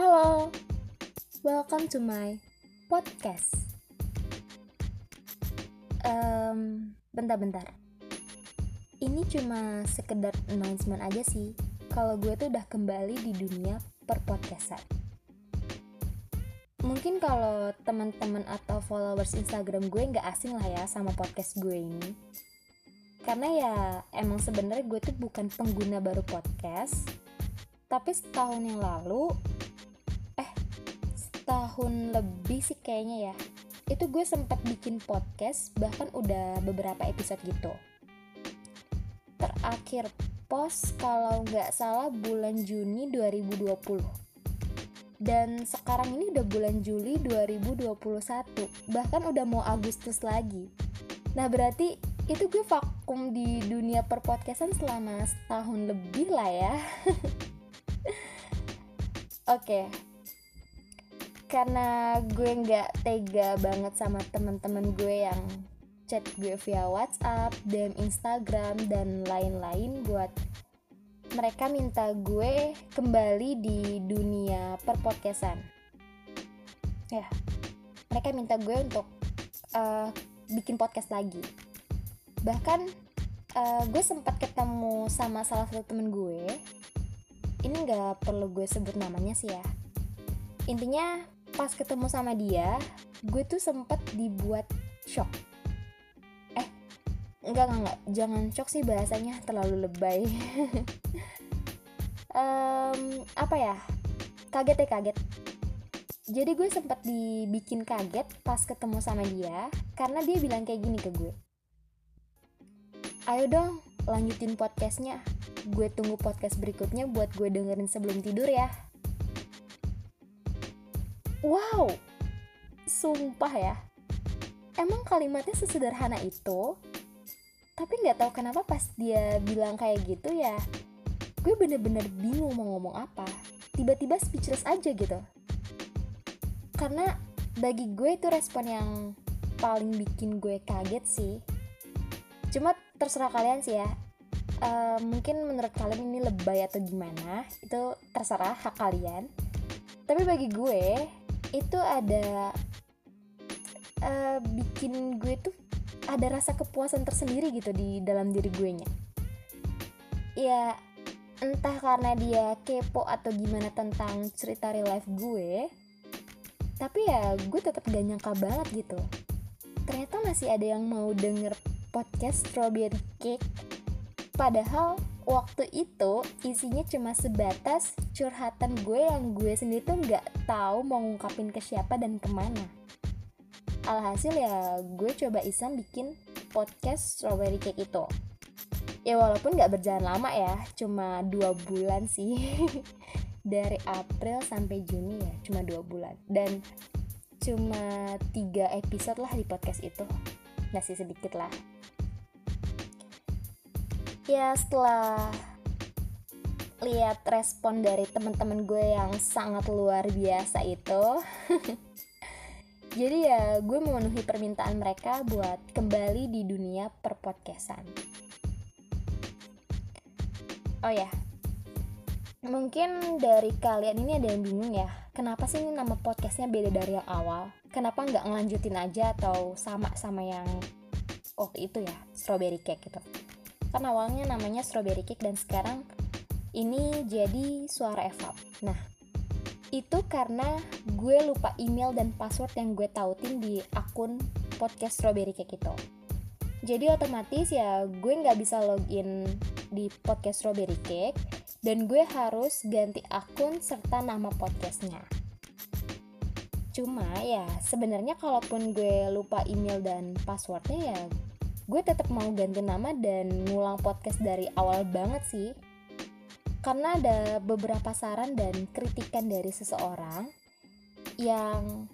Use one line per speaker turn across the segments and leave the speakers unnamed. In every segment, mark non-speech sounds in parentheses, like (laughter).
Halo, welcome to my podcast. Um, bentar-bentar. Ini cuma sekedar announcement aja sih. Kalau gue tuh udah kembali di dunia perpodcastan. Mungkin kalau teman-teman atau followers Instagram gue nggak asing lah ya sama podcast gue ini. Karena ya emang sebenarnya gue tuh bukan pengguna baru podcast, tapi setahun yang lalu tahun lebih sih kayaknya ya. Itu gue sempat bikin podcast bahkan udah beberapa episode gitu. Terakhir post kalau nggak salah bulan Juni 2020 dan sekarang ini udah bulan Juli 2021 bahkan udah mau Agustus lagi. Nah berarti itu gue vakum di dunia perpodcastan selama setahun lebih lah ya. (laughs) Oke okay karena gue nggak tega banget sama teman-teman gue yang chat gue via WhatsApp, dan Instagram dan lain-lain buat mereka minta gue kembali di dunia perpodcastan. Ya, mereka minta gue untuk uh, bikin podcast lagi. Bahkan uh, gue sempat ketemu sama salah satu temen gue. Ini nggak perlu gue sebut namanya sih ya. Intinya pas ketemu sama dia gue tuh sempet dibuat shock. Eh enggak enggak enggak. Jangan shock sih bahasanya terlalu lebay. (laughs) Um, apa ya? Kaget ya kaget. Jadi gue sempet dibikin kaget pas ketemu sama dia karena dia bilang kayak gini ke gue. Ayo dong lanjutin podcastnya. Gue tunggu podcast berikutnya buat gue dengerin sebelum tidur ya wow sumpah ya. Emang kalimatnya sesederhana itu tapi nggak tahu kenapa pas dia bilang kayak gitu ya gue bener-bener bingung mau ngomong apa. Tiba-tiba speechless aja gitu. Karena bagi gue itu respon yang paling bikin gue kaget sih. Cuma terserah kalian sih ya. Uh, mungkin menurut kalian ini lebay atau gimana itu terserah hak kalian. Tapi bagi gue itu ada uh, bikin gue tuh ada rasa kepuasan tersendiri gitu di dalam diri gue nya ya entah karena dia kepo atau gimana tentang cerita real life gue tapi ya gue tetap gak nyangka banget gitu. Ternyata masih ada yang mau denger podcast strawberry cake. Padahal waktu itu isinya cuma sebatas curhatan gue yang gue sendiri tuh nggak tahu mau ngungkapin ke siapa dan ke mana. Alhasil ya gue coba iseng bikin podcast strawberry cake itu. Ya walaupun nggak berjalan lama ya cuma dua bulan sih. (laughs) Dari April sampai Juni ya cuma dua bulan. Dan cuma tiga episode lah di podcast itu. Masih sedikit lah ya setelah lihat respon dari teman-teman gue yang sangat luar biasa itu (laughs) jadi ya gue memenuhi permintaan mereka buat kembali di dunia perpodcastan. Oh ya mungkin dari kalian ini ada yang bingung ya kenapa sih ini nama podcastnya beda dari yang awal? Kenapa nggak ngelanjutin aja atau sama sama yang waktu itu ya strawberry cake gitu kan awalnya namanya strawberry cake dan sekarang ini jadi suara evap nah itu karena gue lupa email dan password yang gue tautin di akun podcast strawberry cake itu. Jadi otomatis ya gue nggak bisa login di podcast strawberry cake dan gue harus ganti akun serta nama podcastnya. Cuma ya sebenarnya kalaupun gue lupa email dan passwordnya ya gue tetap mau ganti nama dan ngulang podcast dari awal banget sih. Karena ada beberapa saran dan kritikan dari seseorang yang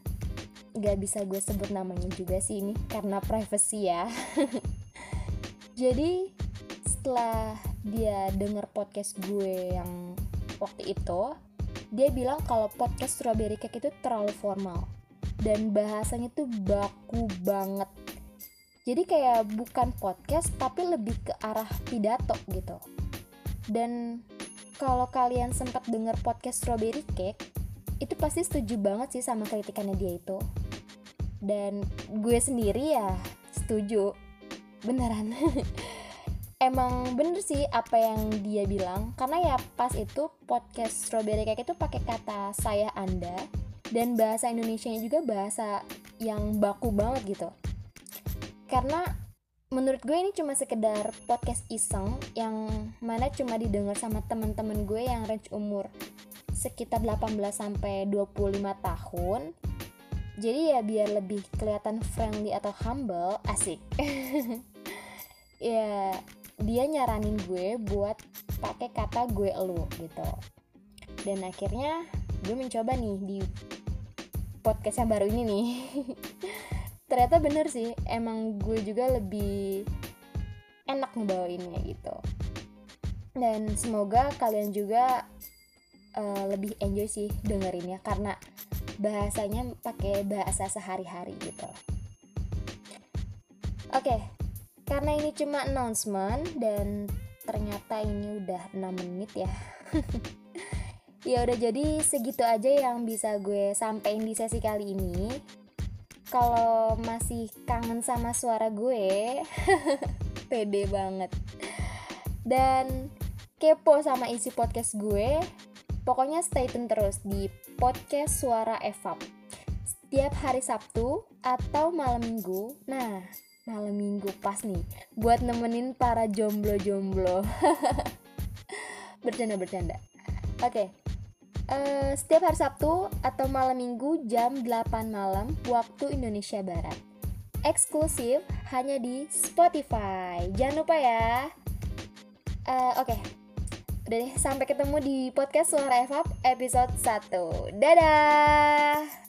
gak bisa gue sebut namanya juga sih ini karena privacy ya. (laughs) Jadi setelah dia denger podcast gue yang waktu itu dia bilang kalau podcast strawberry cake itu terlalu formal. Dan bahasanya tuh baku banget jadi kayak bukan podcast tapi lebih ke arah pidato gitu. Dan kalau kalian sempat dengar podcast Strawberry Cake itu pasti setuju banget sih sama kritikannya dia itu. Dan gue sendiri ya setuju. Beneran. (laughs) Emang bener sih apa yang dia bilang. Karena ya pas itu podcast strawberry cake itu pakai kata saya anda dan bahasa Indonesia juga bahasa yang baku banget gitu karena menurut gue ini cuma sekedar podcast iseng yang mana cuma didengar sama teman-teman gue yang range umur sekitar 18 sampai 25 tahun. Jadi ya biar lebih kelihatan friendly atau humble, asik. (laughs) ya dia nyaranin gue buat pakai kata gue elu gitu. Dan akhirnya gue mencoba nih di podcast yang baru ini nih. (laughs) Ternyata bener sih, emang gue juga lebih enak ngebawainnya gitu. Dan semoga kalian juga uh, lebih enjoy sih dengerinnya karena bahasanya pakai bahasa sehari-hari gitu. Oke, okay, karena ini cuma announcement dan ternyata ini udah 6 menit ya. (laughs) ya udah jadi segitu aja yang bisa gue sampein di sesi kali ini. Kalau masih kangen sama suara gue, (laughs) pede banget. Dan kepo sama isi podcast gue, Pokoknya stay tune terus di podcast Suara Evap. Setiap hari Sabtu atau malam minggu. Nah, malam minggu pas nih buat nemenin para jomblo-jomblo. (laughs) Bercanda-bercanda. Oke. Okay. Eh, setiap hari Sabtu atau malam minggu jam 8 malam waktu Indonesia Barat. Eksklusif hanya di Spotify. Jangan lupa ya. Uh, Oke, okay. Udah deh, sampai ketemu di podcast Suara Evap episode 1. Dadah!